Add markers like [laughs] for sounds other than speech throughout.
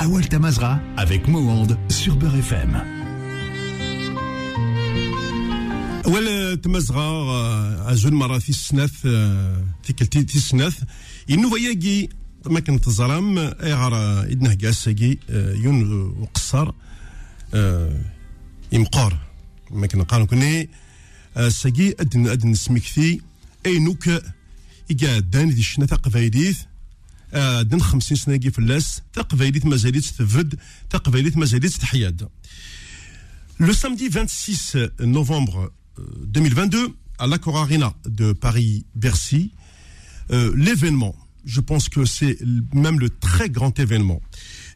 Awal Tamazra avec Mohand sur Beurre FM. ولا تمزغا أزول مرة في السناث تيكل في السناث إنو فياكي ما كنت زرام إغار إدنه قاساكي يون وقصر يمقار ما كنا قالوا كني ساكي أدن أدن سمكثي أي نوك إيكا دان دي الشنا تقفايديث دن خمسين سنة كي فلاس تقفايديث مازاليت تفد تقفايديث مازاليت تحياد Le samedi 26 novembre 2022 à l'Accor Arena de Paris-Bercy. Euh, l'événement, je pense que c'est même le très grand événement,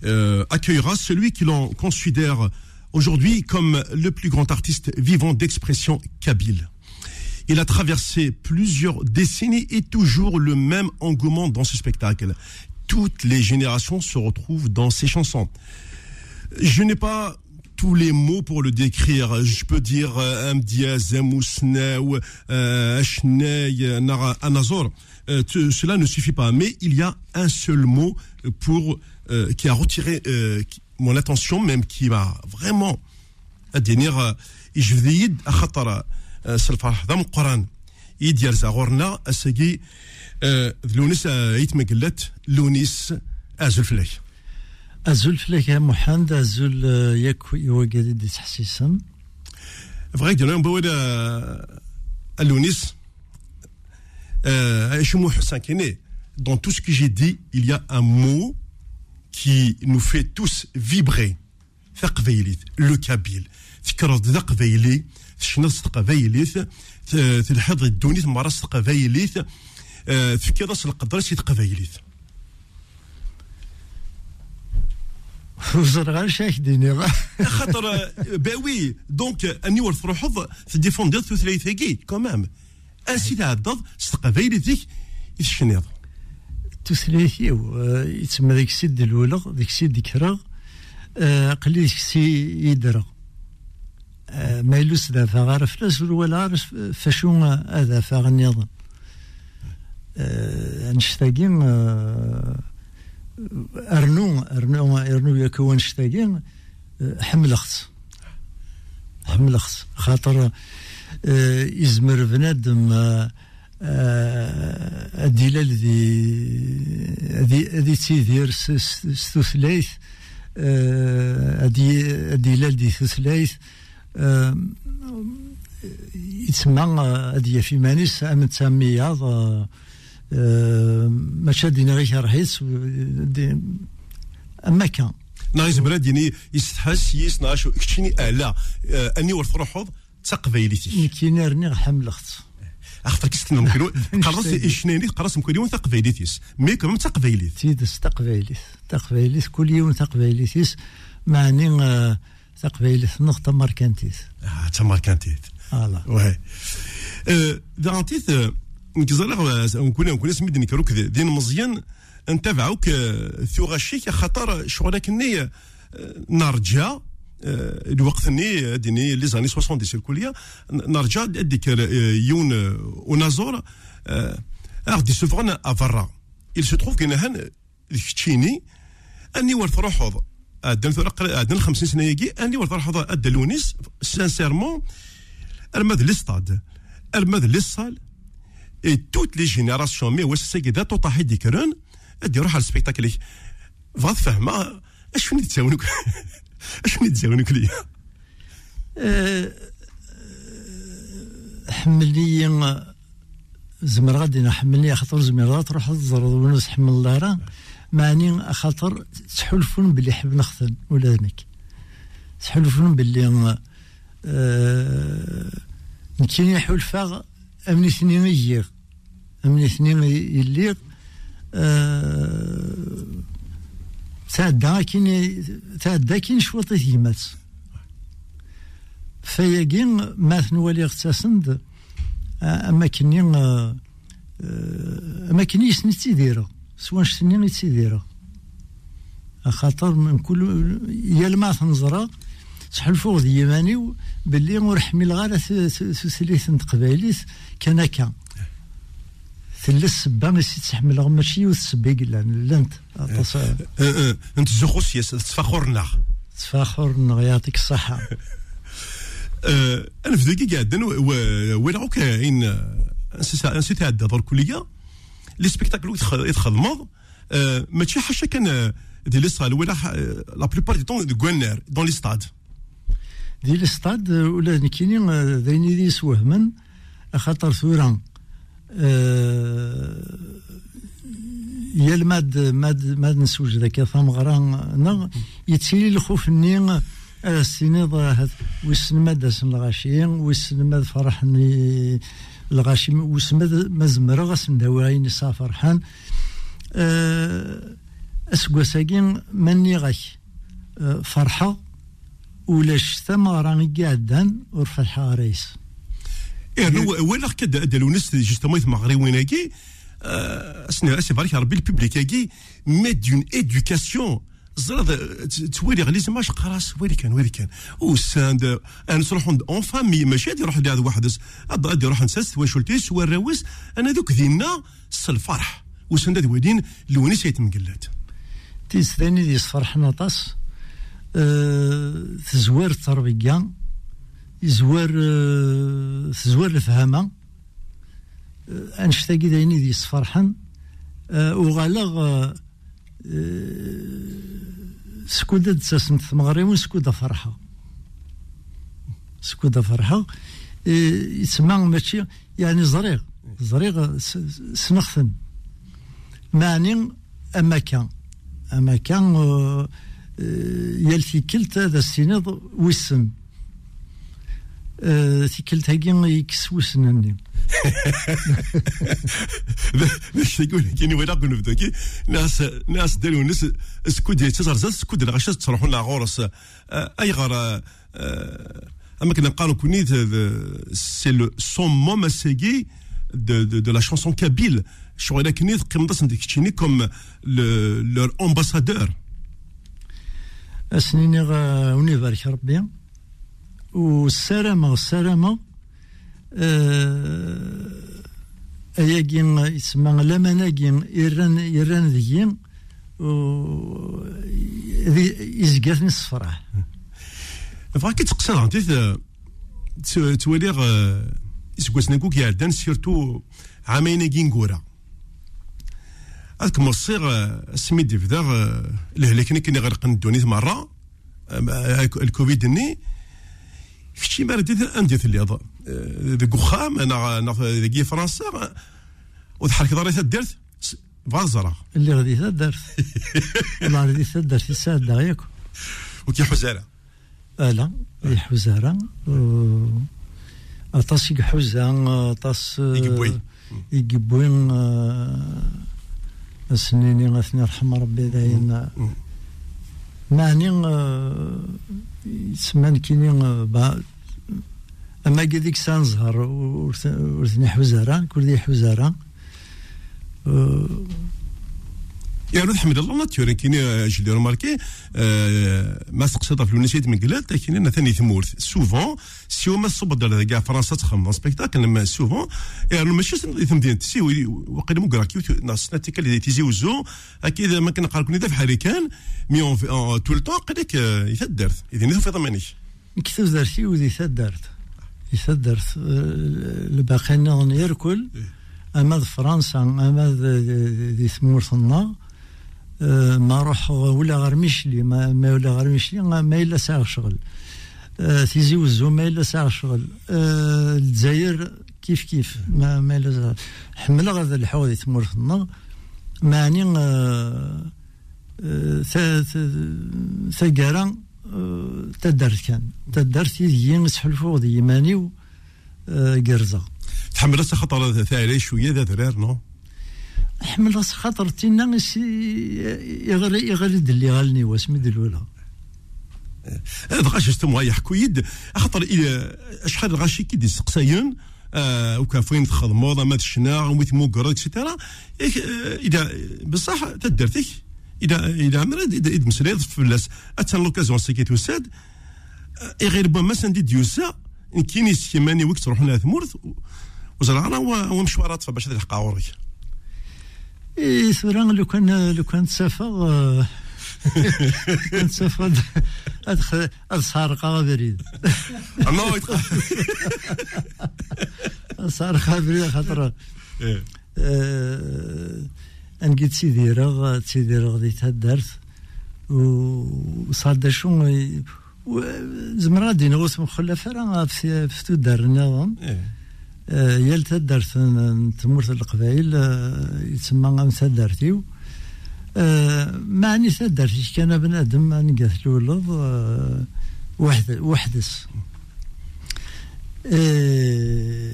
euh, accueillera celui qui l'on considère aujourd'hui comme le plus grand artiste vivant d'expression kabyle. Il a traversé plusieurs décennies et toujours le même engouement dans ce spectacle. Toutes les générations se retrouvent dans ses chansons. Je n'ai pas tous les mots pour le décrire. Je peux dire euh, un diaz, euh, euh, Anazor. Cela ne suffit pas. Mais il y a un seul mot pour qui a retiré mon attention, même qui m'a vraiment. à dire, سلفرح ذا مقران. يدير زاغورنا اسكي لونيس يتمقلت لونيس ازل فلاك. أزول فلاك يا محمد أزول ياك يوجد دي تحسيسا. بغيت دير بولا لونيس شمو حسن كيني. Dans tout ce que j'ai dit il y a un mot qui nous fait tous vibrer. ثقبيليت لو كابيل فكرة ذا قبيلي شنص قبيليت تلحظ الدونيت مرس قبيليت فكرة القدرة قبيليت وزرغال شاهديني خاطر با وي دونك أني ورث روحض تديفوندي ثلاثيكي كومام انسي تعدض ستقبايلتك يتشنيض تثلاثيو يتسمى ذيك السيد الولغ ذيك السيد ذكرى قلي ذيك يدرى. ما يلوس ذا فغار فلاس ولا عارف فشو هذا فغنيض نشتاقين أرنو أرنو أرنو يكون شتاقين حملخت حملخت خاطر يزمر بنادم الدلال ذي ذي تيدير ستثليث الدلال ذي ثثليث يتسمى هذه في مانيس امن تسمياض ماشي دينا غير رحيس أما كان. نايز بلاد يعني يستحس يصنع شو كتشيني ألا أني ورث روحوض تقبايلتي كينا رني حملخت اخطر كستنا ممكن [laughs] قرص اشناني قرص ممكن يوم تقبايلتيس مي كمان تقبايليت تيدس تقبايليت تقبايليت كل يوم تقبايليتيس معني تقبايليت نقطة ماركانتيس. آه تماركانتيت فوالا. وي دانتيت نكزر نكون نكون سميد نكروك دين مزيان نتابعوك ثوغاشيك خاطر شغلك ني نرجع الوقت ني ديني لي زاني 70 الكليه نرجع ديك يون ونازور غادي سوفرون أفرا. Il se trouve كاين هان كتشيني أني ورث روحوض فرق ادن 50 سنة يجي أني ورث روحوض اد لونيس سانسيرمون الماد ليستاد الماد ليصال إي توت لي جينيراسيون مي واش ساكي ذا طاحي ديكرون أدي روح على السبيكتاكل. أش فين تساونك [laughs] أش فين تساونك ليا؟ حملني زمر غادي نحملني خاطر زمر تروح تزرد ونس حمل راه معني خاطر تحلفون باللي حب نختن ولادنك. تحلفون باللي أه نكيني حلفا أمني سنين يجيغ. أمني سنين يليغ أه تعدى كين تعدى كين شوطي يمات فياكين مات نولي اغتسند أما كني أما كني سني تيديرا سواء سنين تيديرا خاطر من كل يا ما تنزرا تحلفوا ذي يماني باللي ورحمي الغالة ثلاثة قبايليت كان كان تلا السبا ماشي تحملها ماشي والسبا قلا لانت اطاس أه، أه، أنت زوخو سياس تفاخرنا تفاخر يعطيك الصحة. [laughs] أه، أنا في ذيك قاعد وين كاين نسيت تعدى دور كلية؟ لي سبيكتاكل يتخدمض ماشي حاشا كان دي لي صال ولا لا بلوبار دي طون دو كوانير دون لي ستاد دي الاستاد ولا نكيني ذيني دي سوهمن خاطر ثورا آه، يا الماد ماد ماد نسوج ذاك ثمغرا نغ يتسيلي الخوف ني السنيض هذا ويسن ماد سن الغاشي ويسن ماد فرحني الغاشي ويسن ماد مزمرة غسن دواين سافر حان اسكواساكين مني غاك آه، فرحة ولاش ثمرة قاعدا ورفع رئيس يعني وين كدا دالونس جوستومون يتمغري ويناكي اسني أسي بارك ربي البوبليك كي مي دون ايدوكاسيون زرد تويري غلي زعما قراس وين كان وين كان. وساند أنا نروح أون فامي ماشي غادي يروح لهذا واحد غادي يروح نساس وشلتيس والراوس أنا دوك دينا الفرح. وساند هذا ويدين لونيس يتمقلات تيس ثاني دي فرحنا طاس أه تزوار التربيه يزوار أه تزوار الفهامة. أه أنشتاقي دايني دي فرحا أه وغالغ سكودة تساسن ثمغريون سكودة فرحة. سكودة فرحة. يسمى ماشي يعني زريغ. زريغ سنخثن معني أماكن. أماكن يلتي كلت هذا السنيد وسن تيكلت هاكي يكس وسنني باش تقول كاين ولا كون بداكي ناس ناس داروا ناس سكود تزرزات سكود الغشاش تروحوا لها غورس اي غار اما كنا قالوا كوني سي لو سون موم سيغي de, de, de la chanson kabyle. شغل كنيت قيمة ديك كوم لور امباسادور اسنيني وني يبارك ربي والسلامة السلامة اياكي يسمى لمناكي يران يران ذيين يزقاتني الصفراح فاكي تقصر عندي توالي يسقسنا كوك يعدان سيرتو عامين كينكورا هذاك مصير سميد في ذا الهلاكني كني غرق الدونيت مرة الكوفيد ني. كشي ما رديت انديت اللي ذاك وخام أنا أنا ذاك فرنسا وضحك ضريت الدرت فازرا اللي غادي تدرت والله [laughs] غادي تدرت يساعد ياك وكي حزارة. لا. اللي حزارة. أطاس يحوزا أطاس يقبوي يقبوين السنين غاثني يرحم ربي داين معني يسمان كيني أما كذيك سانزهر ورثني حوزارا كل ذي حوزارا يعني نحمد الله ناتيوري كيني جلي روماركي ما تقصد في الونيسيت من قلال لكن أنا ثاني ثمورث سوفون سي ما صبد كاع فرنسا تخمم سبيكتاكل ما سوفون يعني ماشي ثمدين تسي وقيل مو كراكيو ناس ناتيكا اللي تيزي وزو أكيد ما كنا قال كوني في حريكان مي اون تو التون قالك يثدرت إذا في ضمانيش كيف درتي وذي ثدرت يثدرت الباقي نظن يركل اما فرنسا اما ذي ثمورثنا ما روح ولا غير ميشلي ما, ما ولا غير ميشلي ما إلا ساعه شغل. تيزي وزو ما إلا ساعه شغل. الجزائر كيف كيف؟ ما ما إلا حمل غير الحوض تمورثنا معني ثقارا تدرت كان. تدرت يدي سحلفو ذي يماني قرزة. تحمل راسك خطر ثاني شوية ذا ذرار نو؟ حمل راسك خطر تينا يغري يغري دلي غالني واسمي دلولا هذا غاش استموا يحكوا يد. خاطر إلى شحال الغاشي كي دي سقسايون آه وكافين تخدموا ما تشنا وميت موكر اكسيتيرا إذا بصح تدرتك إذا إذا عمر إذا مسريض في الناس اتان لوكازيون سيكي توساد غير بما سندي ديوسا كيني سيماني وقت تروح لها ثمورث وزرعنا ومشوارات باش تلحق عورك إي ثورا لو كان لو كان تسافر كان تسافر ادخل السارقه بريد أنا السارقه بريد خاطر إيه. آه، انقيت تيديرغ تيديرغ دي تهدرت وصاد شو زمر غادي نغوص مخلفة راه في تودار النظام إيه. يال تدرت تمورت القبائل آه، يتسمى غام تدرتيو آه، معني تدرت كان بنادم نقاث الولد آه، وحد وحدس آه،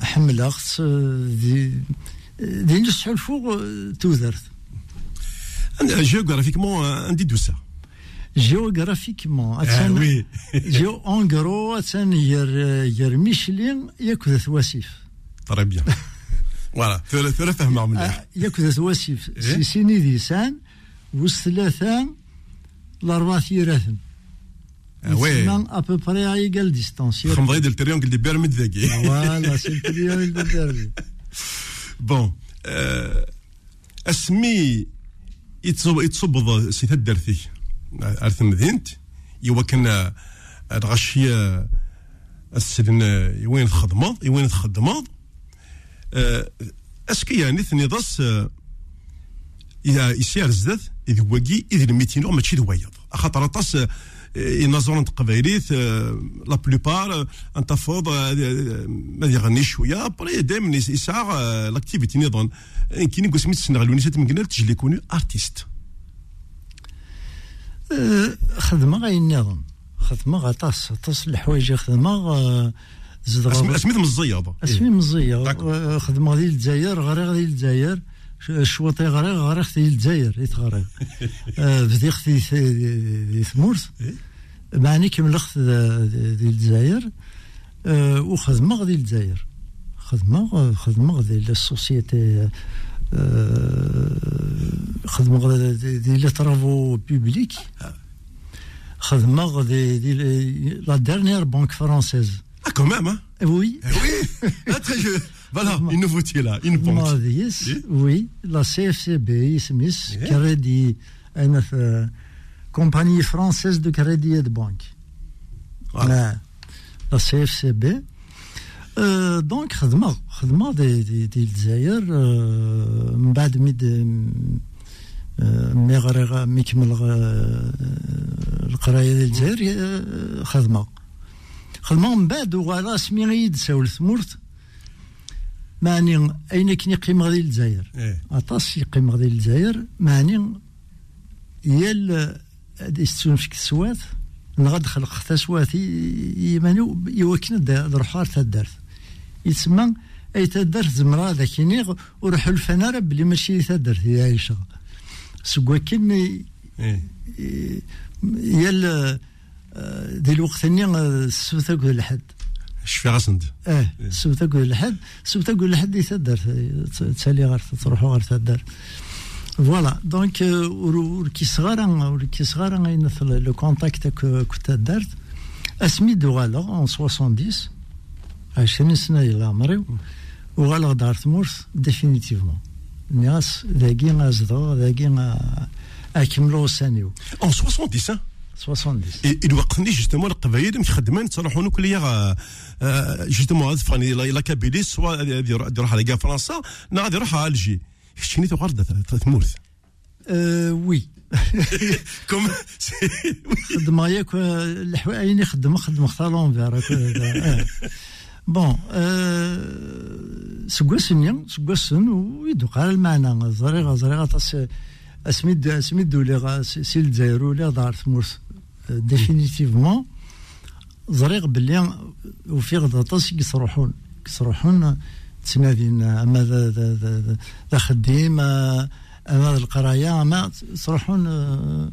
حمل اخت دي دي نسحل فوق آه، تودرت أنا جيوغرافيكمون عندي دوسا جيوغرافيكمون وي جيو اون اتسان ير ير ميشلين ياكل ثواسيف طري بيان فوالا ثلاث ثلاث فهمها مليح ياكل ثواسيف؟ سي سيني ديسان وثلاثة الأربعة ثيراثن وي ابو بري على ايكال ديستونس خمض غيد التريونكل دي بيرميد ذاكي فوالا سي التريون الدربي بون آه، اسمي يتصب يتصب سي تدرثي ارث مدينت كان الغشية السلن وين تخدمض وين تخدمض آه، أسكي يعني ثني ضس إذا يسير زدت إذا وقي إذا الميتينو ماشي دوايض خاطر طاس ينظرون قبايليت لا بلوبار انت فوض ما يغني شوية بري دائما يسعى لاكتيفيتي نظام كاين يقول سميت السنغال ونسيت من تجي كوني أرتيست. خدمة غاي النظام. خدمة غطاس. طاس الحوايج خدمة آه، زدغا سميت من الزياضه اسمي مزية. داكور. آه، خدمة ديال الجزائر غريغ ديال الجزائر. شوطي غريغ غريغ ديال الجزائر يتغريغ [laughs] آه، بديخ دي ثمورت إيه. معني كملخت ديال الجزائر. آه، وخدمة ديال الجزائر. خدمة خدمة ديال السوسيتي آه، خدمة ديال لي ترافو بوبليك خدمة ديال ديال لا ديرنيير بانك فرونسيز آه كومام ها وي وي فوالا اون نوفوتي لا اون بونك ماضيس إيه. وي لا سي اف سي بي سميس إيه. كريدي أنا في كومباني فرونسيز دو كريدي دو بانك لا لا سي اف سي بي دونك خدمه خدمه دي دي دي الجزائر آه، من بعد آه، مي غريغ مي كمل غ- القراية ديال الجزائر آه، خدمة. خدمة من بعد وغالا سمي غيد ساول ثمورت. معني أين كني قيمة ديال الجزائر إيه. أطاس يقيم غادي الجزائر معني يال هادي ستون فيك السوات نغاد خلق حتى سوات يمانو يوكن روحار تدارت يتسمى أي تدارت زمرا ذاك نيغ وروح الفنارة بلي ماشي تدارت هي عايشة. سكوا كن إيه. يال آه، دي الوقت ني السبت اكل الحد شفي غاسند آه السبت اكل الحد السبت اكل الحد يتدار تسالي غير تروحوا غير تدار فوالا دونك وركي صغار وركي صغار غينث لو كونتاكت كنت دارت اسمي دو غالا اون 70 20 سنه إلى عمري وغالا دار تمورث ديفينيتيفمون الناس ذاكي غازدغ ذاكي اكملوا سانيو اون 70 ها 70 الوقت ني جوستومون القبايل مش خدمان تروحون كليا جوستومون هاد فاني لا كابيلي سوا غادي يروح على فرنسا نا غادي يروح على ألجي. شتيني تغرد تمورث أه وي. [laughs] كوم خدمة ياك الحوايج خدمة خدمة اختار لونفير. [laughs] بون سكواسن سكواسن ويدوق على المعنى زريغة زريغة اسميد اسميد دولي سي الجزائر ولا دار ثمورث ديفينيتيفمون زريغ بلي وفي غدا تاس يصروحون يصروحون تنادين أما ذا خديم أما ذا القرايه أما تروحون آه،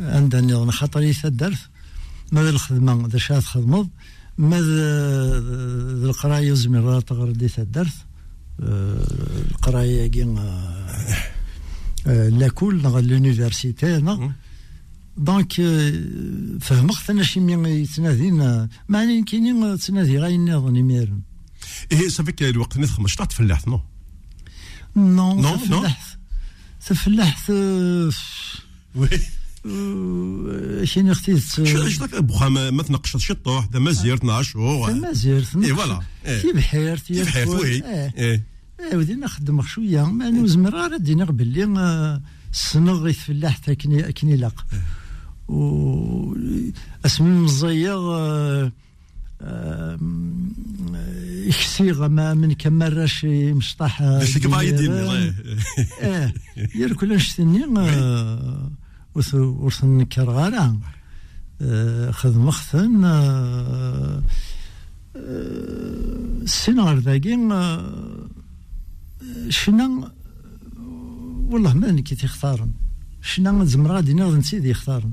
عندها نظام خاطر يثدرت ماذا الخدمة ذا شات خدمض ماذا ذا القرايه زمير تغرد دي ثدرت آه، القرايه كي لاكول نغ لونيفرسيتي نغ. دونك آه، فهمت أنا شي مين يتنادين معني كاينين تنادي غاي النظام يميرن إيه صافيك الوقت ني تخمش طلعت فلاح نو. نو نو، تفلحت تفلحت آه، وي. كاين أختي ذاك بوخا ما ما تناقش شطوح دا مازير 12 شهور مازيرت اي فوالا. إيه. كي بحير كيف حيرت وي. آه إيه. إيه ودي نخدم شوية. ما نزمر راه دينا باللي آه، السنغ يتفلاح تا كني كني لاق. و أسمي مزيغ آه، آه، يكسيغ ما من كمال راش مشطح باش آه يا كل نشتني آه، وث ورث نكر غارا آه، خدم خثن آه، آه، السنة غير ذاكي آه، شنا والله ما نكي تختارن شنا زمرا غادي ناخذ نسيدي يختارن.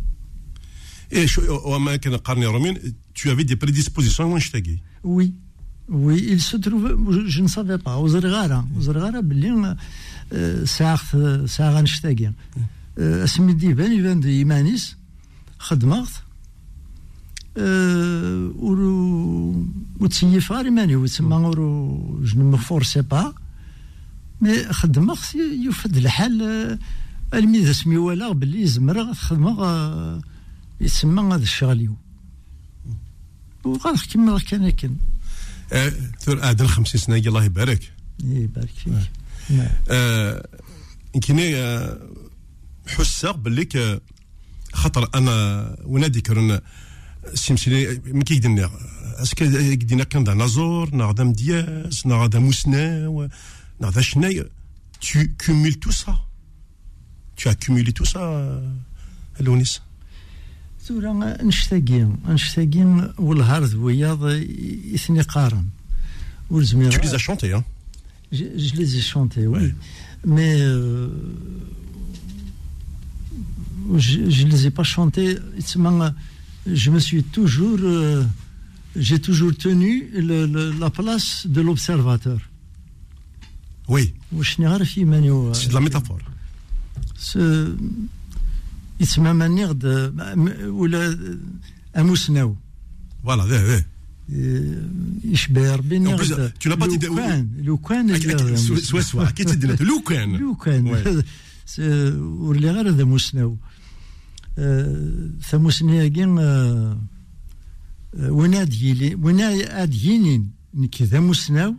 إيه شو وما كان قارني رومين tu avais des prédispositions واش تاقي وي وي il se trouve je ne savais pas. وزر غارة وزر غارة باللي آه، آه، اسمي ديبان يبان دي إيمانيس خدمت آه، ورو وتسيف غير إيماني وتسمى ورو جو نو فورسي با مي خدمت يفد الحال آه، الميد اسمي ولا باللي زمر خدمة آه، يتسمى هذا الشغل وغادي كيما كان كان آه، ثور ادن 50 سنة الله يبارك. يبارك فيك. نعم. يمكن آه، حسا باللي خاطر انا ونادي كرن سيمسيني من كي قدنا اسكو قدنا كان دا نازور ناخذ مدياس ناخذ موسنا ناخذ شناي tu cumules tout ça tu as cumulé tout ça euh, لونيس ثورة نشتاقي نشتاقي والهار ذوياض يثني قارن ورزمي tu les as chantés hein Je, je les ai chantés, oui. Ouais. Mais euh, je ne les ai pas chantés. Seulement, Je me suis toujours. euh, J'ai toujours tenu le- le- la place de l'observateur. oui واش نعرف يماني c'est de la métaphore يتسمى ماني غد ولا اموسناو voilà ده ده يشبه ربي En plus, غد tu n'as pas dit- لو كان لو كان سوا سوا سوا كي تدير لو كان لو كان Ouais. س- ورلي غير هذا موسناو ثموسنياكي آه، آه، ونادي لي وناديين نكي ذا موسناو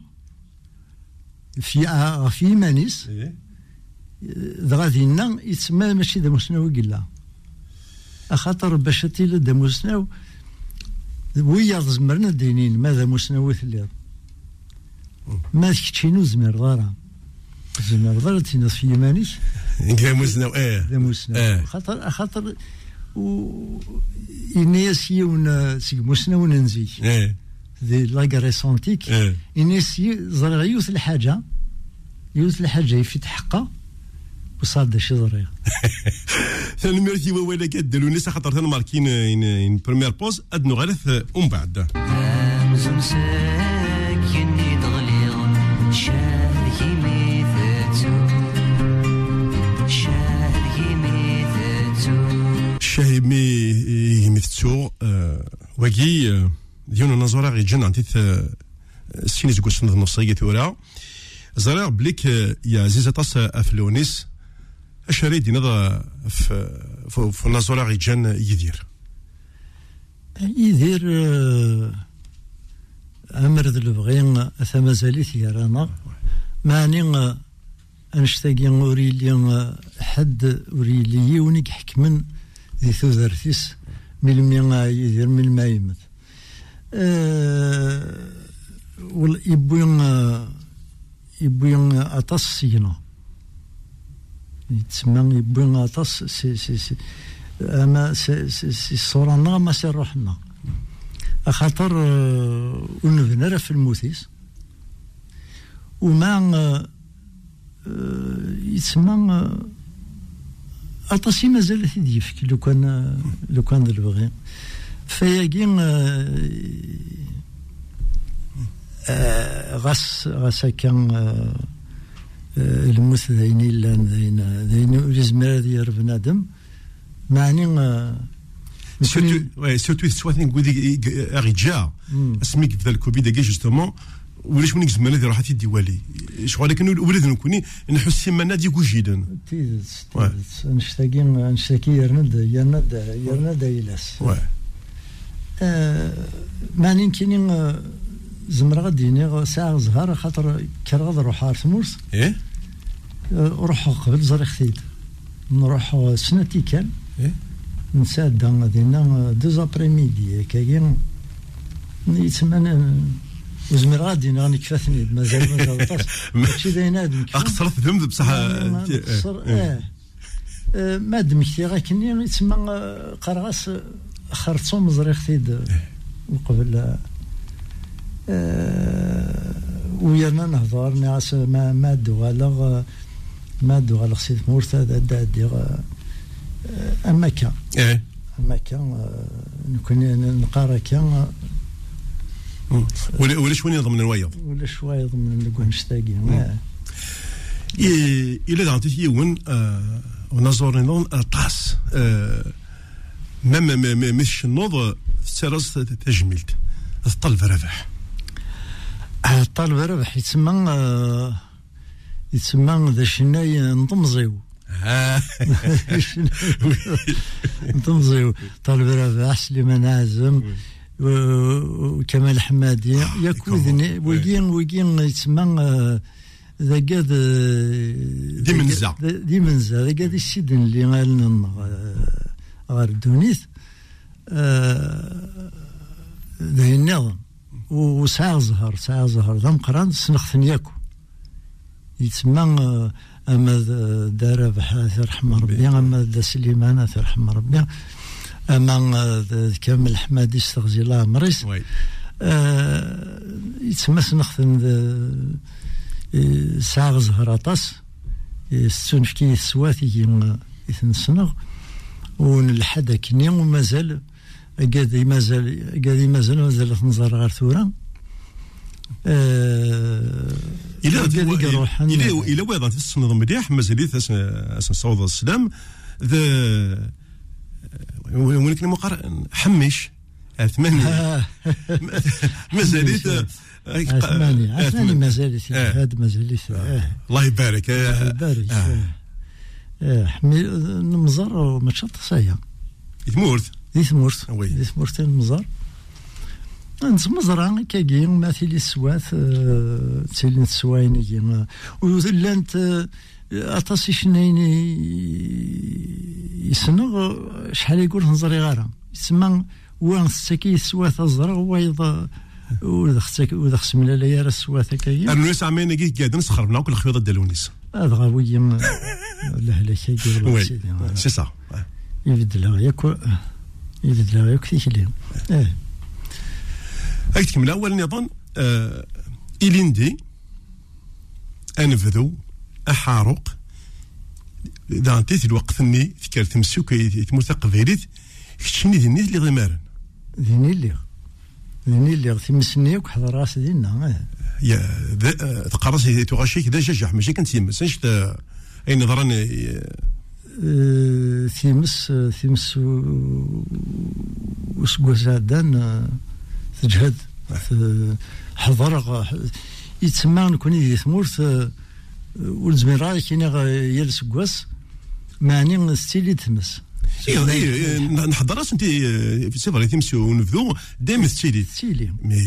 في آه، في مانيس. دغا دينا يتسمى ماشي ذا موسناو قلا أخاطر باش تيلا ذا موسناو ويا زمرنا دينين ماذا موسناو ثليض ما كتشينو زمر دارا زمر دارا تينا في يمانيش نقرا موزنا إيه إيه. خاطر خاطر و إنيس يون سيك موسناو ننزي إيه ذي لاكا ريسونتيك إيه إنيس زرع يوث الحاجة يوث الحاجة يفيت حقه وصاد شي زريع ثاني ميرتي ولا كاد لونيس خاطر ثاني ماركين ان بريمير بوز اد نغالث ومن بعد. شاهي مي يمثتو واكي ديون نزورا غي جن عندي سيني تقول سنة نصية ثورا زرع بليك يا عزيزة طاس افلونيس اش ريدي نضا في في- نزورا غي جن يدير. يدير آه، عمر ذو البغي أثا مازاليت يرانا معني آه، أنشتاقي أوريلي آه، حد أوريلي يونيك حكمن. ثوذرتيس من مي يدير من ما يمت أه وال- يبوي آه، أطاس سينا يتسمى يبوي أطاس سي سي سي. أما سي سي سي صورنا ما سي روحنا. خاطر آه، ونبنى في الموتيس وما آه، آه، يتسمى آه، أطاسي مازال يديفك لو كان آه، لو كان ذا البغي فياكي آه، آه، غاس غاس كان الموت ذاين لأن ذاين ذاين يزمر ديال بنادم معني آه، soit une goudi agija مم. اسميك ذا الكوفيد جوستومون ولاش من زمان هذه راحت الديوالي شغل لكن ولد نكوني نحس سيمانا دي كوجيدن تيدت Ouais. تيدت نشتاقي نشتاقي يرند يرند يرند يلاس واه. آه، ماني كاينين آه، زمر غاديني ساعة زهر خاطر كان غاد نروح على ثمورت إيه؟ نروح قبل زري ختيد نروح سنتي كان. إيه؟ نساد غادينا دوز ابريميدي كاين يتسمى وزمر غادي غادي كفاتني مازال مازال طاس هادشي داين هاد اقصرت ذنب بصح ما نقصر آه ما دمكتي غا كني يتسمى آه، قرغاس خرطو مزري ختيد وقبل آه، ويانا نهضر ناس ما ما دوالغ ما دوالغ سيد مورتا دا آه، اما كان اما كان نكون نقرا كان ولا ولا شوين ضمن الويض ولا شوية آه. إيه، إلى دعتي يون ونزور نظن طاس آه، ما ما مش النوض سرز تجملت الطلب ربح الطالب ربح يتسمى يتسمى ذا شناي نطمزيو نطمزيو طالب ربح سليمان عازم وكمال حمادي ياك وذني ويجين ويجين يتسمى آه، ذا قاد آه، دي منزع. ذا- دي منزع ذا قاد السيدن اللي غالنا غير الدونيث آه، ذا النظام وساعة زهر ساعة زهر. ذا مقران سنخثن ياكو يتسمى آه، ذا- دار بحاث رحمة ربي. أما ذا سليمان ث رحمة ربي. أما آه، كامل حمادي استغزي الله مريس وي. آه، يتسمى سنخثن ذا آه، ساعة زهر أطاس ستونفكي السواتي إثن سنغ ونلحد كني ومازال قادي مازال قادي مازال مازال تنظر غير ثورة. قادي يروح إلى إلى ويض تسنض مليح مازال صوت السلام. ذا كنا مقر حمش. ثمانية آه، مازال عثماني عثماني مازال آه. هذا مازال آه. الله يبارك. آه، آه. حمي المزار ما تشطس هي تمورت دي ثمورت وي. ثمورت المزار. أنت مزرعة كاكي ماثل السوات تسيلين السواين ولا أنت اطاسي شنين يسنغ شحال يقول نزري غارة. يسمى وان ستاكي السوات الزرع ويضا وذا خسك وذا خسم لا يا السوات كاي أنا ناس عمين كي قاعد نسخر بنا كل خيوط الدلونيس هذا غاوي لا لا كي [laughs] وي سي سا. يبدلها ياك يبدلها ياك في كلام آه هاك تكمل أول نظام آه إليندي أنفذو. أحارق. إذا أنت الوقت اني فكرت مسوك تموت تقبيليت كتشيني دي نيت اللي غمارن ذيني اللي ذيني اللي غتي مسني وحضر راس دينا آه. يا تقرص تغشيك ذا ججح ماشي كنت يمس تا- أي نظرا آه، آه، ثيمس آه، ثيمس و- وسقوس عدان آه، تجهد حضر يتسمى نكون دي ثمورت ولزمير راي كينا يال سقواس معني ستيلي تمس. إيه، إيه، نحضر راس انت في سفر تمسي ونفذو دائما تشيلي ستيلي. مي.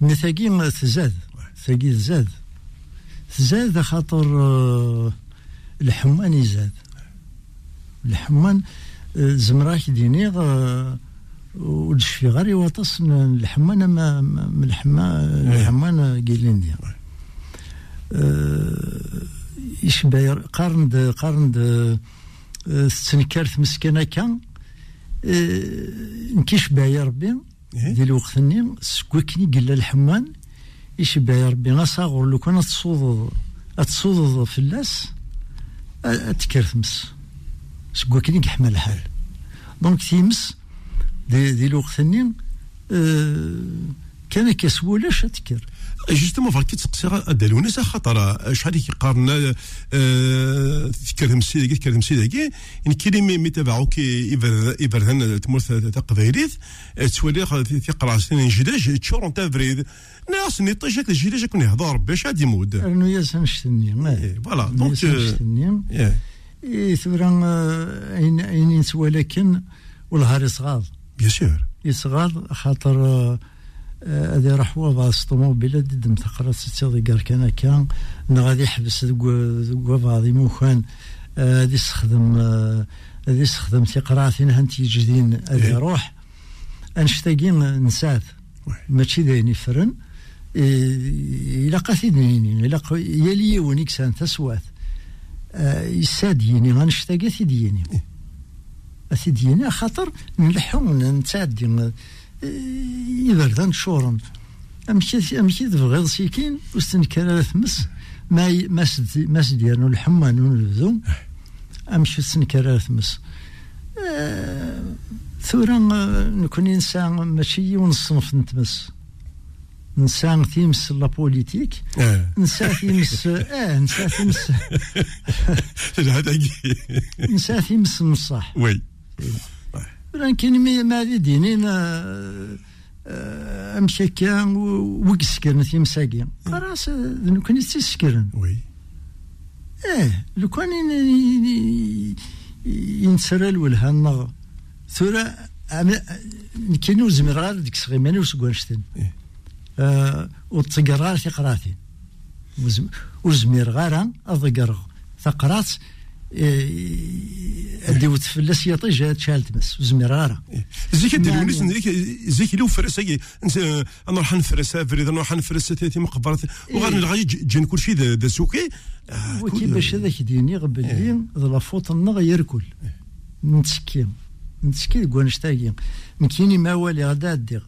مي ثاقي تزاد ثاقي تزاد. تزاد خاطر آه، الحمان يزاد. الحمان آه، زمراك ديني آه، ودشفي غاري وطس الحمان ما ما- من الحما الحمان قايلين يشبه قارن د قارن د آه، كان آه، نكيشبه يا ربي؟ إيه. ديال الوقت-ني سكوكني قال الحمان. يشبه يا ربي؟ غاصاغر لو كان تصوض تصوض في اللاس تكرثمس سكوكني كحمل الحال دونك تيمس دي, دي الوقت-ني آه، كان كسولاش تكر جوستومون فالك تسقسي دالونيس خاطر شحال كيقارنا آه، تكرم سيدي تكرم سيدي ان كي مي تبعو كي يبردن تمورث تقبايليت تولي تقرا سنين جداج تشور انت فريد ناس نيطيش هاك الجيل كون يهضر باش عاد يمود انه يا سنشتني إيه، فوالا دونك اي ثورا اين اين ينسوا لكن والهار يصغاض بيان سور يصغاض خاطر هذه راح هو باص طوموبيل دم تقرا ستي كار كان كان نا غادي يحبس دكوا بعضي موخان. غادي يستخدم آه، غادي يستخدم تقراثين هانتي جديد. غادي إيه. يروح انشتاقين نسات. ماشي داين يفرن. إيه، إلا قاثيديني إلا ق- يلي ونيك سان تسوات. آه، يساد يني. غنشتاقي ثيديني إيه. ثيديني خاطر نلحو نتعدي آه، يبردان شورن أمشي أمشي تبغيض سيكين وستنكر ثمس. ما ما سد ما سديرنو الحمان ونبذو أمشي ستنكر ثمس. آه، ثورا آه، نكون إنسان ماشي ونصنف نتمس. إنسان تيمس لا بوليتيك. آه. نسا تيمس آه نسا تيمس [laughs] نسا تيمس النصاح وي. لكن ما دي دينين آه، آه، امشي كان وكسكرن تيمساكي خلاص آه، نكون تيسكرن وي آه لو كان ين- ين- ينسرى الولهان ثورة كاين وزمر غير ديك صغيماني وسكوانشتن. آه وتقرار وزم- وزمير غير اضقر تقرات ادي وتفلس يطيج هاد شالت بس وزمير غير زيك. دير ونيس زيك زيك لو فرس أنا نروح نفرس فريد أنا نروح نفرس تاتي مقبرة وغير نلغي جن كل شيء ذا سوكي آه، وكي باش هذاك ديني غبلي ذا لافوت النغ يركل نتسكي نتسكي كوانشتاكي مكيني ما والي غدا دير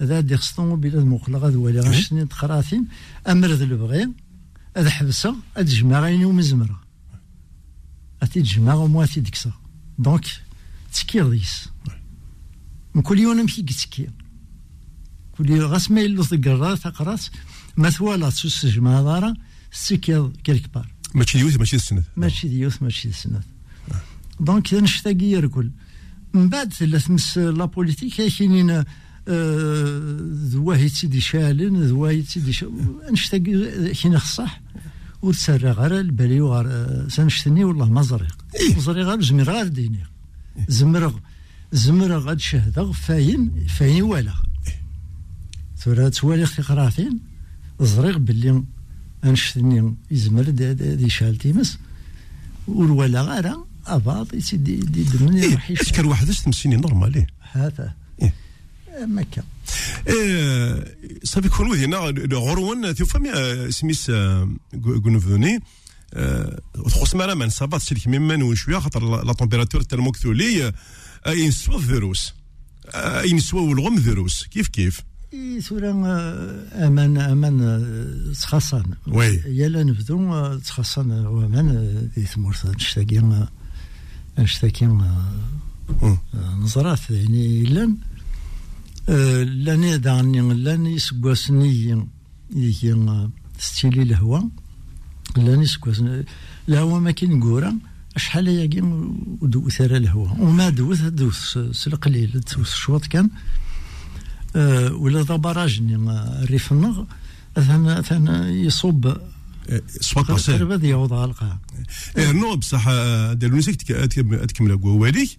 هذا دير سطون بلا مخلق غاد والي غاشني تخراثين. أمر ذا البغي هذا حبسة هاد جمع غيني ومزمرة. اتي تجمع ومواتي ديكسا دونك تسكي غيس من كل يوم نمشي تسكي كل يوم غاس ما يلو تقرا تقرات ما ثوالا تسوس جمع دارا سكي كيلك بار ماشي ديوث ماشي السنة ماشي ديوث ماشي سنات دونك نشتاقي يركل من بعد ثلاث تمس لا بوليتيك كاينين ذواهي تسيدي شالن ذواهي تسيدي نشتاقي كاين خصح وتسرى غير البالي وغير سنشتني والله ما زريق. إيه. زريق غير زمير غير ديني. زمرغ زمرغ غاد شهدغ فاين فاين ولا. ثورة توالي أختي قراثين زريق باللي أنشتني يزمر دي, دي, دي شالتي مس والولا غير أباط يسدي دي دمني يشوف. كان واحد تمسيني نورمال إيه هذا. مكة. آه، صافي كون ودينا غروان تفهم سميس غونفوني تخص مرة من صابات سلك ممن وشوية خاطر لا تمبيراتور تالمو كثولي اين سوا الفيروس اين سوا والغم فيروس. كيف كيف؟ آه، أمان أمان آه، تخصن وي. يلا نبدو آه، تخصن وامان آه، آه، نشتاقي آه، مم. نظرات يعني لأن آه، لأن دعني لأن يسقوسني يجي ستيلي الهواء لأن يسقوسني الهواء ما كاين قورا شحال ياكي ودو ثرى الهواء وما دوث دوث سلقليل دوث شوط كان. آه، ولا ذا براجني الريف النغ. ثان ثان يصب سوا باسي قرب يعوض على القاع. إيه، نو بصح دالونيسك تكمل قواليك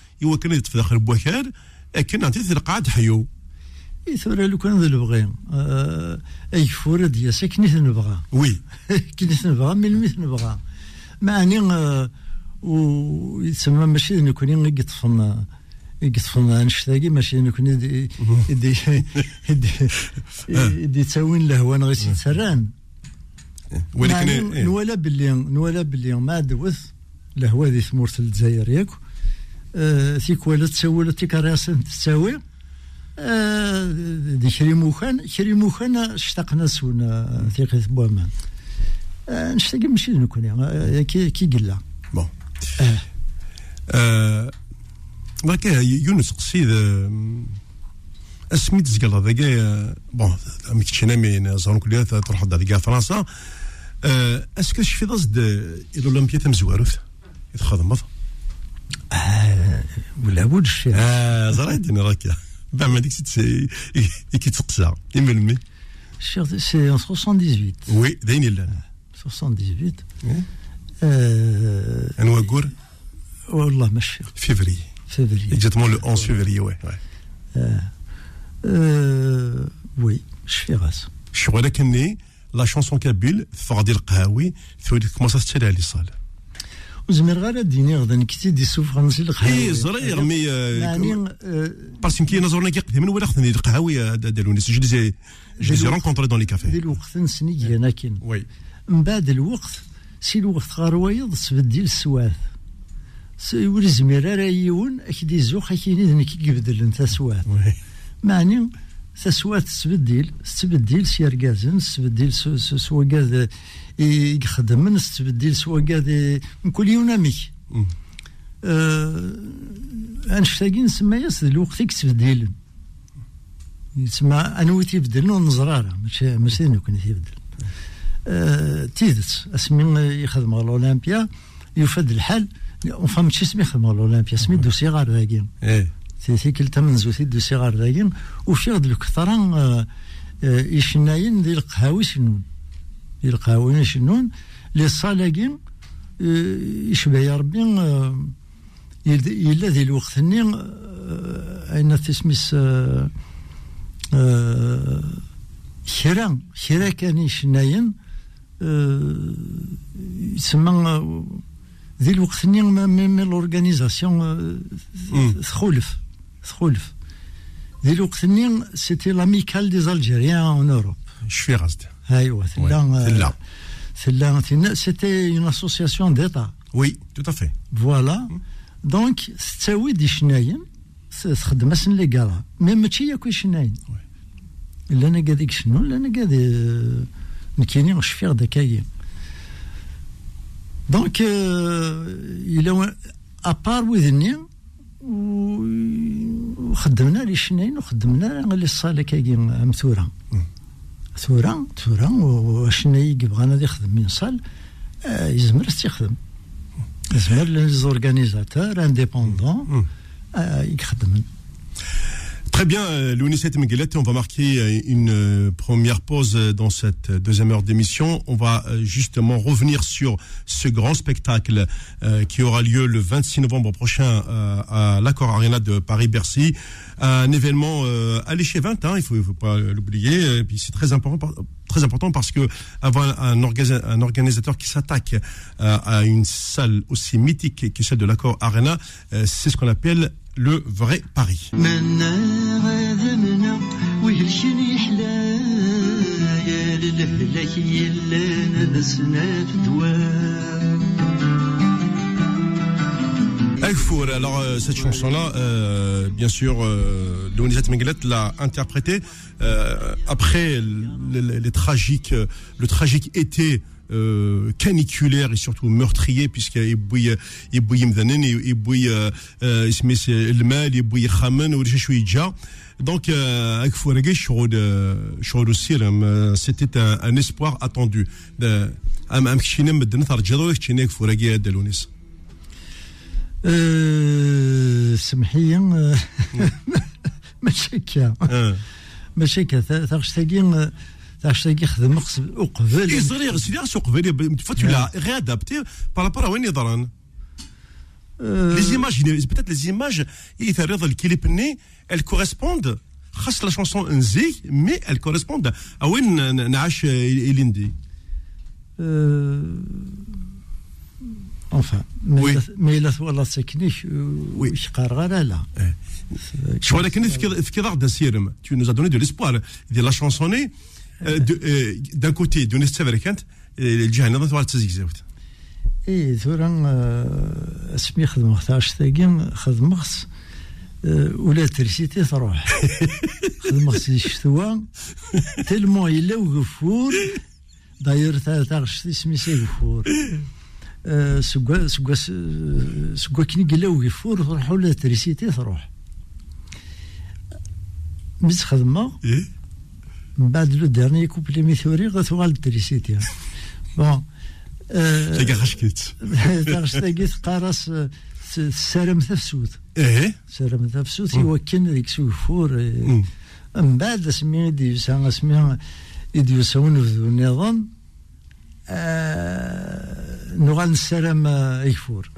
يوا كان يطفي داخل بوكال لكن نعطيت القاعد حيو. ثورة لو كان ذا البغي. آه، أي فورة ديالسا كنيت نبغى وي. كنيت نبغى من الميت نبغى معني آه، ويتسمى ماشي نكوني يطفن يقطفون انشتاقي ماشي نكون يدي يدي [laughs] يدي يدي تاوين لهوان غير سران ولكن. نوالا باللي نوالا باللي ما دوث لهوا ذي ثمورة الجزائر ياك آه تيكوالا تساوي تيكارياسن تساوي دي كريمو خان كريمو خان اشتقنا سونا ثيقي بوامان نشتاقي ماشي نكون يعني كي كي قلا بون ذاك يونس قصيد اسميت زقل هذاك آه، بون مي كتشينا من زون كلية تروح هذاك فرنسا اسكو شفي ضد الاولمبيا يتخدم ولا بد الشيء آه زرعتني راك بعد ما ديك تس- كي تقسى يملمي الشيخ سي 78 وي داين لا 78 إيه. آه أنا وقور والله ماشي فيفري فيفري اكزاكتومون لو 11 فيفري وي وي آه وي شفي غاس الشغل كني لا شونسون كابيل فغدي القهاوي ثوري كومونسا تشري على صال وزمير غالا ديني غدا كتي دي سوف غنزل القهاوي. اي زرير مي يعني باسكو كي نزورنا كي قديم ولا خدني القهاوي دالوني جو ليزي جو ليزي رونكونتري دون لي كافي الوقت نسني لكن وي من بعد الوقت سي الوقت غاروايض تبدل السواث سي ولي زمير راه يون أكيد زوخ أكيد نكي يبدل انت سواث وي معني تسوات تبدل تبدل سيركازن تبدل سواكاد يخدم تبدل سواكاد من كل يونامي مم. انشتاقي نسمى ياس الوقت تبدل يسمى أنا ويتي يبدل نزرارة ماشي ماشي نكون يبدل آه، تيدت أسمي يخدم على الأولمبيا يفاد الحال. اونفا ماشي سمي يخدم على الأولمبيا سمي دوسي غار ذاكين إيه. تي تي من دو صغار داين وفي غد الكثرة آه، آه، يشناين ديال القهاوي شنون؟ ديال القهاوي شنون؟ لي صالاكين آه، يشبه يا ربي آه، يد- يلا ذي الوقت ني آه، أين تسميس آه، آه، كرا كرا كان يشناين آه، يسمى آه، ذي الوقت ني من لورغانيزاسيون مم. تخولف. تخولف. ذي الوقت ني سيتي لاميكال دي زالجيريان أون أوروب. شفي غازد ايوا ثلا ثلا. ثلا ثلا سيتي اون اسوسياسيون ديتا وي تو افي فوالا دونك تساوي دي شناين تخدم اسن لي كالا مي ماشي ياك شناين لا أنا قاعد شنو لا أنا قاعد نكيني نشفيغ داكاي دونك إلى ابار وذني وخدمنا لي شناين وخدمنا لي الصاله كاين ام ثوره ثوره ثوره وشناي بغانا يخدم من صال آه، يزمر يخدم يزمر لي زورغانيزاتور انديبوندون يخدم Très bien, euh, Lounisette Miguelette, on va marquer euh, une euh, première pause dans cette deuxième heure d'émission. On va justement revenir sur ce grand spectacle qui aura lieu le 26 novembre prochain à l'Accord Arena de Paris-Bercy. Un événement l'échelle 20, hein, il il faut pas l'oublier. C'est très important, très important parce que avoir un, un organisateur qui s'attaque à une salle aussi mythique que celle de l'Accord Arena, c'est ce qu'on appelle le vrai Paris. Alors euh, cette chanson-là, euh, bien sûr, euh, Lounisette Mengelet l'a interprétée euh, après les, les tragiques, le tragique été euh, caniculaire et surtout meurtrier puisqu'il bouille il bouille mdanen il bouille اسمه المال يبوي خمن ولا شوي يجا donc euh, Elfour, رجع شعور شعور السيرم euh, c'était un, un espoir attendu de ام ام كشينا مدنا ترجعوا كشينا Elfour, رجع دلونيس أه، سمحية أه، ماشي كا آه. ماشي كا تاغشتاكي تاغشتاكي tu l'as réadapté par rapport à Winnie euh. Les images, peut-être les images, elles correspondent à la chanson Nzi, mais elles correspondent à Win Nash et Lindy. Enfin, mais, oui. mais la, la technique, euh, oui. je crois eh. que tu nous as donné de l'espoir. La chansonnée, de Nesteverkant, et le Djihana, dans le Tzazigzawt. اي ثورا اسمي خدمت عشتاقي خدمت آه، ولا ترسيتي تروح خدمت الشتوى تلمو الا وغفور داير تا تاغشتي سميسي غفور آه، سكوا سكوا سكوا كني قلا وغفور تروح ولا ترسيتي تروح خدمه إيه من بعد لو ديرني كوبلي ميثوري غتوغال تريسيتي بون آه، تلقى خشكيت. تاغشتاقي تقارس السلام تفسوت إيه سلام تفسوت مم. يوكن ديك سوفور مم. من بعد اسمي ديوسا اسمي ديوسا ونفذو النظام آه، نغال السلام آه، يفور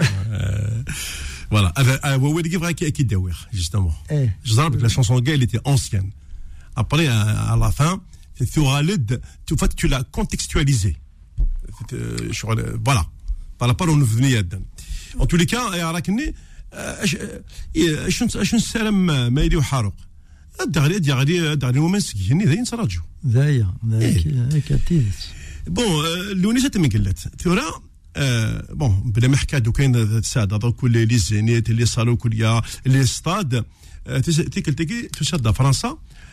Voilà. Avec- euh, ouais, ouais, les gars, qui qui d'ailleurs, justement. إيه Je vous rappelle que la chanson gay, elle était ancienne. Après, à, à la fin, tu Khaled, tu, en fait, tu l'as contextualisé. Euh, sur le- Voilà. Par rapport au nouveau En tous les cas, يا راكني شنو شنو السلام ما يلي وحارق الدغري الدغري الدغري وما نسكيني ذاين تراجعوا ذايا ذاك هيك تيدت بون لونيسا تمن قلت ثورا آه، بون بلا ما حكى دو كاين تساعد هذا كل لي زينيت لي صالو كل يا لي ستاد آه، تس- تيكل تيكي تساعد فرنسا آه، ايوا كنا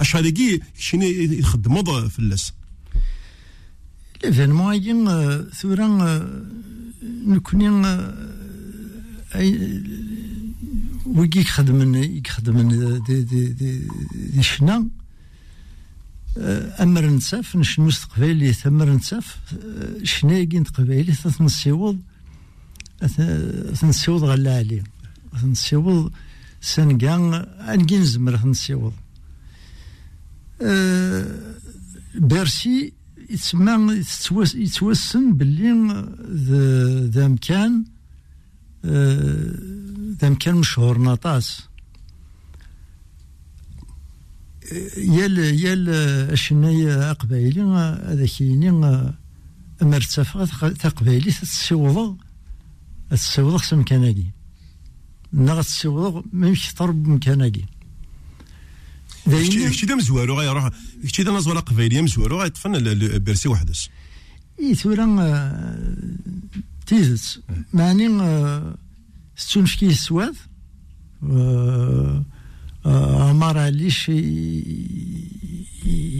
اش هذاكي شنو يخدموا في اللاس ليفينمون يجي آه، ثورا آه، نكوني آه، أي ويجي يخدم يخدم دي دي دي, دي شنا. أمر نساف نشنو تقبايلي أمر نساف شنا يجي تقبايلي تنسيوض تنسيوض غلا عليه. تنسيوض سنقان انجي نزمر تنسيوض بيرسي يتسمى يتوس- يتوسم باللي ذا- ذا مكان آه، ذا مكان مشهور ناطاس. آه، يال يال الشناية أقبايلي هذا كيني مرتفع تقبايلي تتسوض تتسوض خص مكاناكي نغا تتسوض ما يمشي تضرب مكاناكي كشتي دا مزوارو غيروح كشتي دا نزوار قبايليه مزوارو غيطفن بيرسي وحدس اي ثورا تيزت معني آه، ستون شكي السواد عمر عليش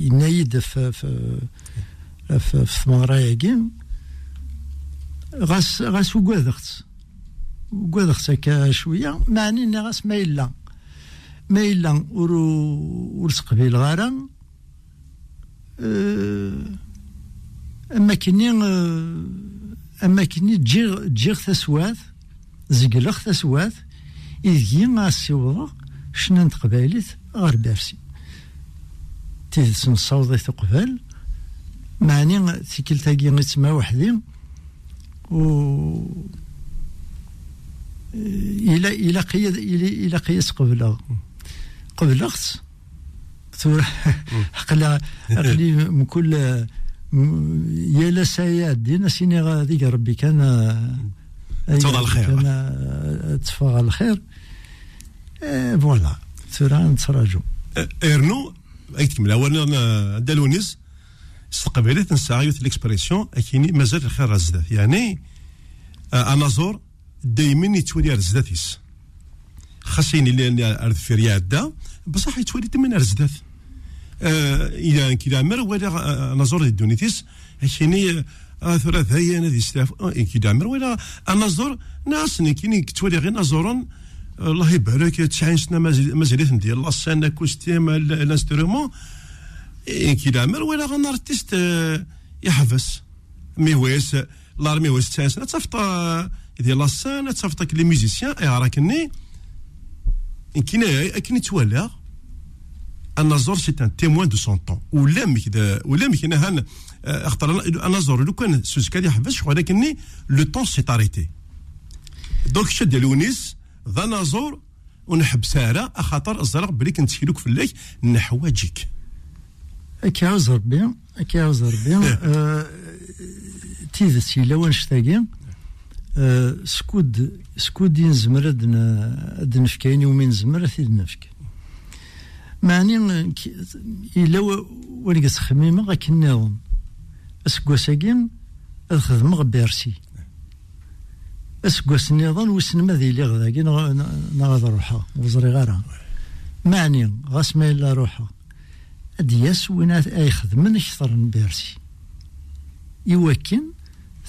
ينايد في في في ثمغرايا غاس غاس وكواذخت وكواذخت هكا شوية معني غاس ما الا ما الا ورو ورسقبيل غارا أه أما كني آه، أما كني تجيغ تجيغ تسوات زقلخ تسوات إذ ما سيوضا شنا تقبايليت غير بارسي. تيدس نصوضي تقبال معني تيكلتاكي نتسمى وحدي و إلى إلى قيد إلى إلى قياس قبلها قبلغت ثور عقلا [laughs] عقلي من كل يا لا سايات دينا سيني غادي ربي كان تفضل الخير. كان آه، تفضل الخير. آه، فوالا. ثورا نتراجو. إيرنو أي تكمل. اولا دالونيز استقبلت نساعيوت ليكسبريسيون أكيني مازال الخير رزدات يعني آه، أنازور دايما يتولي رزداتيس خاصين اللي ارض في رياده. بصح يتولي دايما رزدات آه، إلى كلا مر ولا آه، انازور دونيتيس آه، ثلاث هي أنا دي ستاف. كلا مر ولا انازور ناس كيني تولي غير نازورون الله يبارك 90 سنه مازال ندير. لا سان اكوستيم الانسترومون. كي دامر ولا غن ارتيست آه، يحفظ ميويس لار ميويس 90 سنه تصفط ديال لا سان تصفط لي ميوزيسيان راكني كاين اكن يتولى النظر سي أن تيموان دو سون طون. ولا مك دا ولا مك إنا هان آه، اختار النظر لو كان سوسكا دي حبس ولكن لو طون سي اريتي دونك شد لونيس ذا نظر ونحب سارة خاطر الزرق بلي في الليل نحواجك أكي عاوز ربي أكي عاوز ربي آه، تيدت إلا آه، سكود سكود ينزمر أدن نفكاين يومين زمر أثيد نفك معني إلا و- ولقيت خميمة غاك النظام. أسكواساكين أد خدمة بيرسي أسكواس النظام وسن ما ذي اللي غداكي نغاد روحها وزري غارها معني غاس إلا روحها أدياس وين أي خدمة أكثر من بيرسي يوكن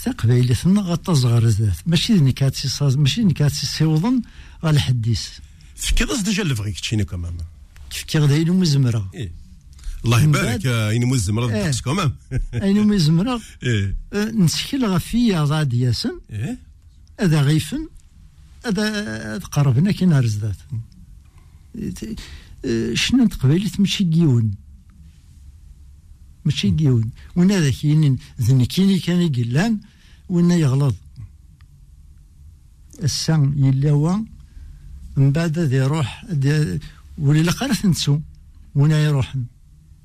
تقبيلي ثنا غتصغر ذات ماشي نكاتي صاز ماشي نكاتي سيوضن غا الحديث تفكر ديجا اللي بغيك تشيني كمان كيف غدا مزمرة إيه. الله يبارك بعد- إني مزم إيه. راه كمان أين مزمرة إيه. أه، نسكل غفية غاد ياسن. إيه. هذا غيفن هذا قربنا كي نهار زدات أه، شنو تقبيلي ماشي كيون ماشي كيون وين هذا كاين ذني كيني كان يقلان وين يغلط. السان يلاوى من بعد ذي يروح ذي- ولا قارث نتسو وين يروح؟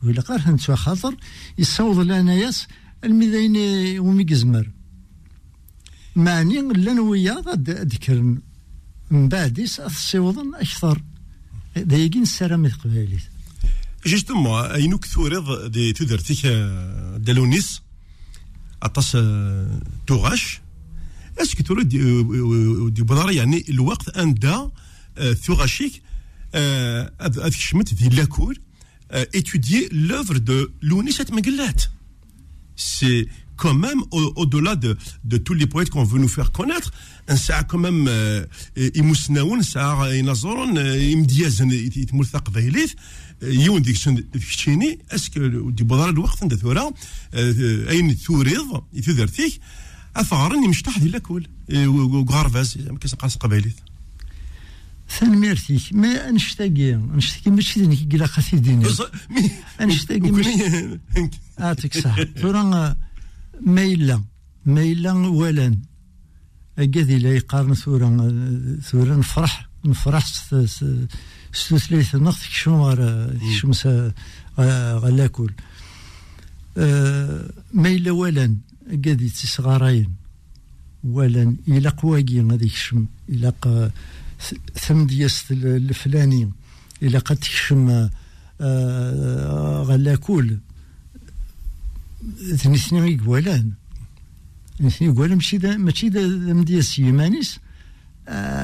ولا قارث نتسو خاطر يصوض لنا ياس الميدين ومي يزمر معني لأن ويا ذكرن من بعد الصيوضن أكثر. دايقين السلام القبائلي جوستومون اينوك ثوريض دي تودرتيك دالونيس اطاس آه، توغاش اسكو توريد دي, آه، دي بضارة يعني الوقت ان دا آه، ثوغاشيك آه، هذ هذ كشمت دي لاكور étudier l'œuvre de Lounis et Megillat. C'est quand même au- au-delà de, de tous les poètes qu'on veut nous faire connaître, ça a quand même يمسناون ساعة ينظرون يمديازن يتملثق فيليث يون ديك تشيني أسكو دي بضار الوقت عند ثورة أين ثوريض يثورتيك اثارن يمشطح دي لاكول وغارفاز كيس قاس قبايليث ثاني ميرتيك ما نشتاقي نشتاقي ماشي ذنك كلا خاصي دينا نشتاقي ماشي [laughs] اعطيك صح. ثورا ما إلا ما إلا ولا. أكادي لا يقارن ثورا ثورا نفرح نفرح ستثليث نقط كشم غار شمس غلاكل ما إلا ولا أكادي تسغاراين ولا إلا قواقي غادي كشم إلا ثم دياس الفلاني إلا قد تكشم آه، غلاكول. ثنيثني يقولان ثنيثني يقولان ماشي ماشي دا مديا سيمانيس آه،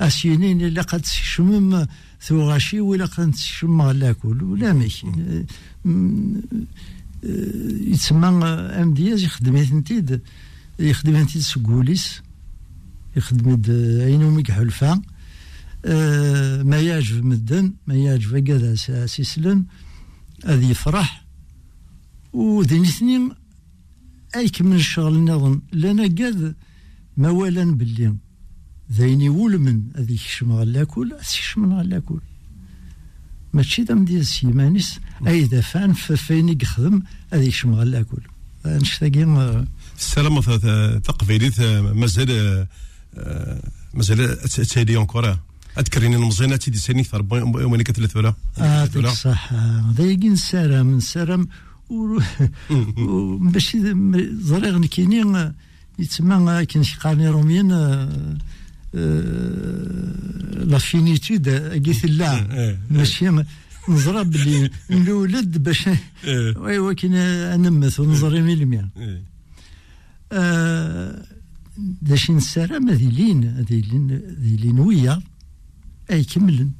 اسينين اللي قد تشمم ثوغاشي ولا قد تشمم غلاكول ولا ماشي يتسمى أم دياز يخدم تنتيد يخدم تنتيد سكوليس يخدم عينو حلفا. آه، ما يعجب مدن ما يعجب كذا سيسلن هذه يفرح. وذين اثنين أي من الشغل نظن لنا قاد ما والا باللي ذين يقول من هذه يكشم غلاكول يكشم غلاكول ماشي دام ديال السيمانيس اي دفان فين يخدم هذه يكشم غلاكول نشتاقي آه، السلام تقبيليث مازال مازال تسالي اونكور اذكريني المزينه تيدي ساني ثار وين كتلت ولا يعطيك الصحة ضايقين السلام من سلام باش زريغ كاينين يتسمى كاين شي قاني روميين لا فينيتود قيت لا ماشي نزرى بلي نولد باش ايوا كاين انمث ونزري ميلميا آه، داش نسارة ذي لين ذي لين ذي لين ويا اي كملن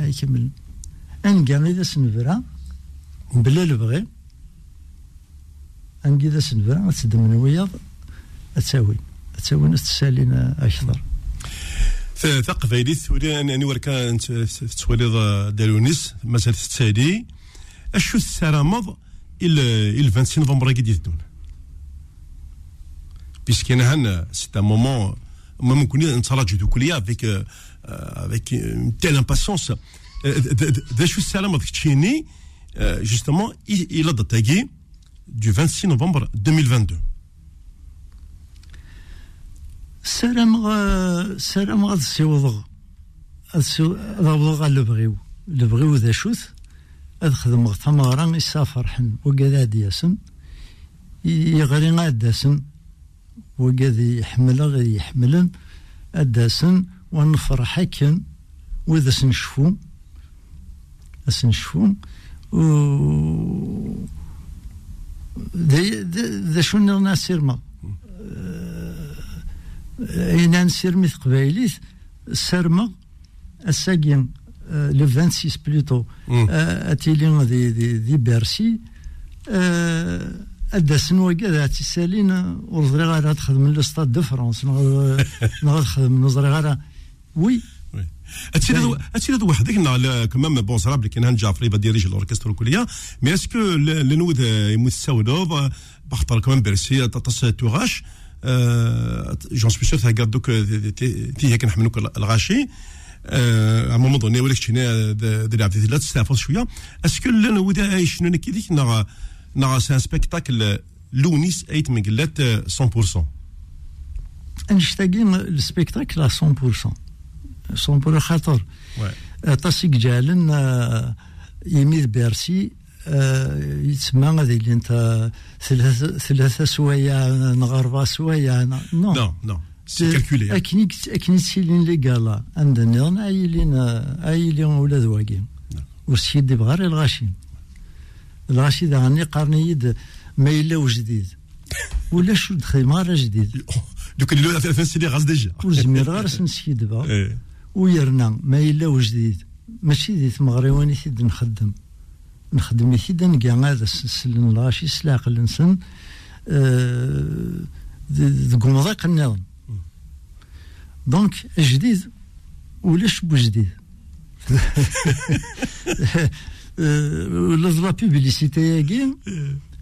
اي كملن انقا اذا سنفرا بلا البغي انقا اذا سنفرا تسد من وياض اتساوي اتساوي ناس تسالين أكثر تقبيليث ولي اني وركا تسولي دالونيس مازال تسالي أشو السرامض إلى 25 نوفمبر كي يدون بيسكين هنا سيت ان مومون ما ممكن نتراجع كليا افيك افيك une telle impatience. ذا شو السلام ذاك تشيني جوستومون إلى داتاكي du 26 novembre 2022 سلام غا سلام غا تسيوضغ ضوضغ اللي بغيو. اللي بغيو ذا شوث أذ خدمغ ثمارا يسافر حن وقاد ياسن؟ يغري غاداسن وقاد يحمل غادي يحملن. أداسن ونفرح هكن وإذا سنشفو. سنشفو و ذا شو نغنا سيرما اين نسير مثل قبايليت سرما الساقين لو 26 بلوتو. اتيلي دي دي دي بيرسي اداسن وكذا تسالين ورزري غير تخدم لستاد دو فرونس نغاد تخدم نزري غير وي هادشي هذا وحدك نا كمام بون صراب اللي كان جعفري با ديريجي الاوركسترا الكليه مي اسكو لنود يمتساولوف بختار كمان بيرسي تطس توغاش جون سبي سور تاكاد دوك تي هيك نحملوك الغاشي. ا مومون دوني ولك شينا دير عبد لا تستعفض شوية. اسكو لنود شنو كيديك نا نا سي ان سبيكتاكل لونيس ايت مقلات 100% نشتاقين السبيكتاكل 100% 100% خاطر. طاسيك جالن آه، يميد بيرسي آه، يتسمى غادي اللي انت ثلاثة ثلاثة سوايع نغربا سوايع نو نو نو سي كالكولي اكني اكني تسيلين لي قالا عندنا ايلين ايلين ولاد واقي وسيد بغار الغاشي الغاشي ذا غني قارني يد ما إلا وجديد ولا شو دخيمار جديد دوك اللي لو في سيدي غاز ديجا وزمير غير سنسيد بغا إيه. ويرنا ما إلا وجديد ماشي دي تمغريواني تيد نخدم نخدم تيد نقا هذا سلن الغاشي سلاقل نسن ذ مضيق النظام. دونك جديد ولاش بوجديد ولا [laughs] لا بيبليسيتي ياكي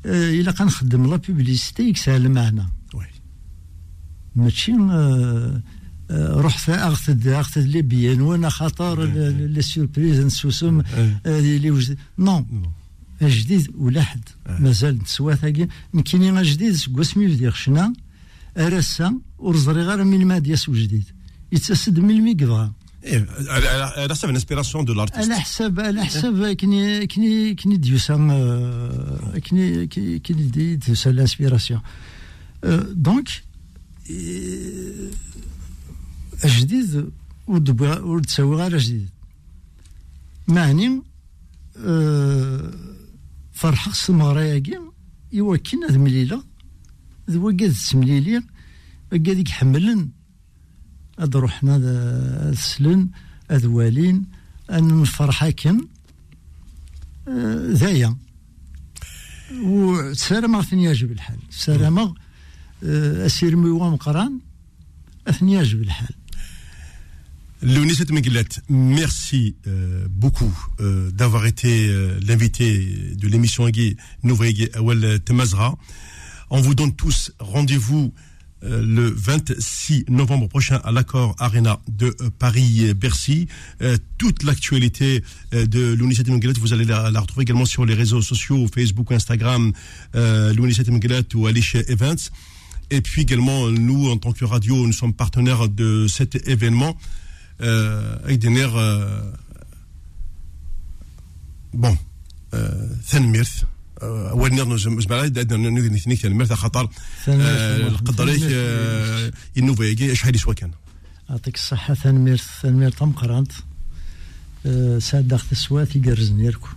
إلا كنخدم لا بيبليسيتي يكسال معنا وي. ماشي آه، آه، رحت اغتد اغتد لي بيان وأنا خاطر إيه. لي سيربريز نسوسم إيه. اللي وجد نو نو. جديد ولا حد إيه. مازال نتسوا ثاقي نكيني غا جديد سكواسمي بدي خشنا أرسا ورزري غير من ما دياس وجديد يتسد من المي يبغى إيه، elle, elle, elle a ça une inspiration de l'artiste. على حساب على حساب كني كني كني ديوسا آه، كني كني كني دي- ديوسا لانسبيراسيون آه، دونك آه، جديد ودبا وتسوي غير جديد معني آه، فرحة سمغراياكي إوا كنا ذ مليلة. ذو قاد تسمليلي قاد يحملن هاد روحنا ذا سلن هاد والين أن نفرح كن آه، ذايا. وسلامة ثني يعجب الحال. سلامة آه، أسير ميوا مقران اثني يعجب الحال. Léonie Miguelette, merci euh, beaucoup euh, d'avoir été euh, l'invité de l'émission Agui Nouvelle Awel Temazra. On vous donne tous rendez-vous le 26 novembre prochain à l'accord Arena de Paris-Bercy. Toute l'actualité de l'Unicité Miguelette, vous allez la, retrouver également sur les réseaux sociaux, Facebook, Instagram, euh, l'Unicité Miguelette ou chez Events. Et puis également, nous, en tant que radio, nous sommes partenaires de cet événement. آه، ايدي نير آه، بون ثنميرث نزم زبالة دادنا نودي نثنيك ثنميرث خاطر آه، القدريك ينوفا يجي شحال يسوى كان. يعطيك الصحة ثنمير ثنمير تمقرانت ساد داخل السوات يقرزني يركو.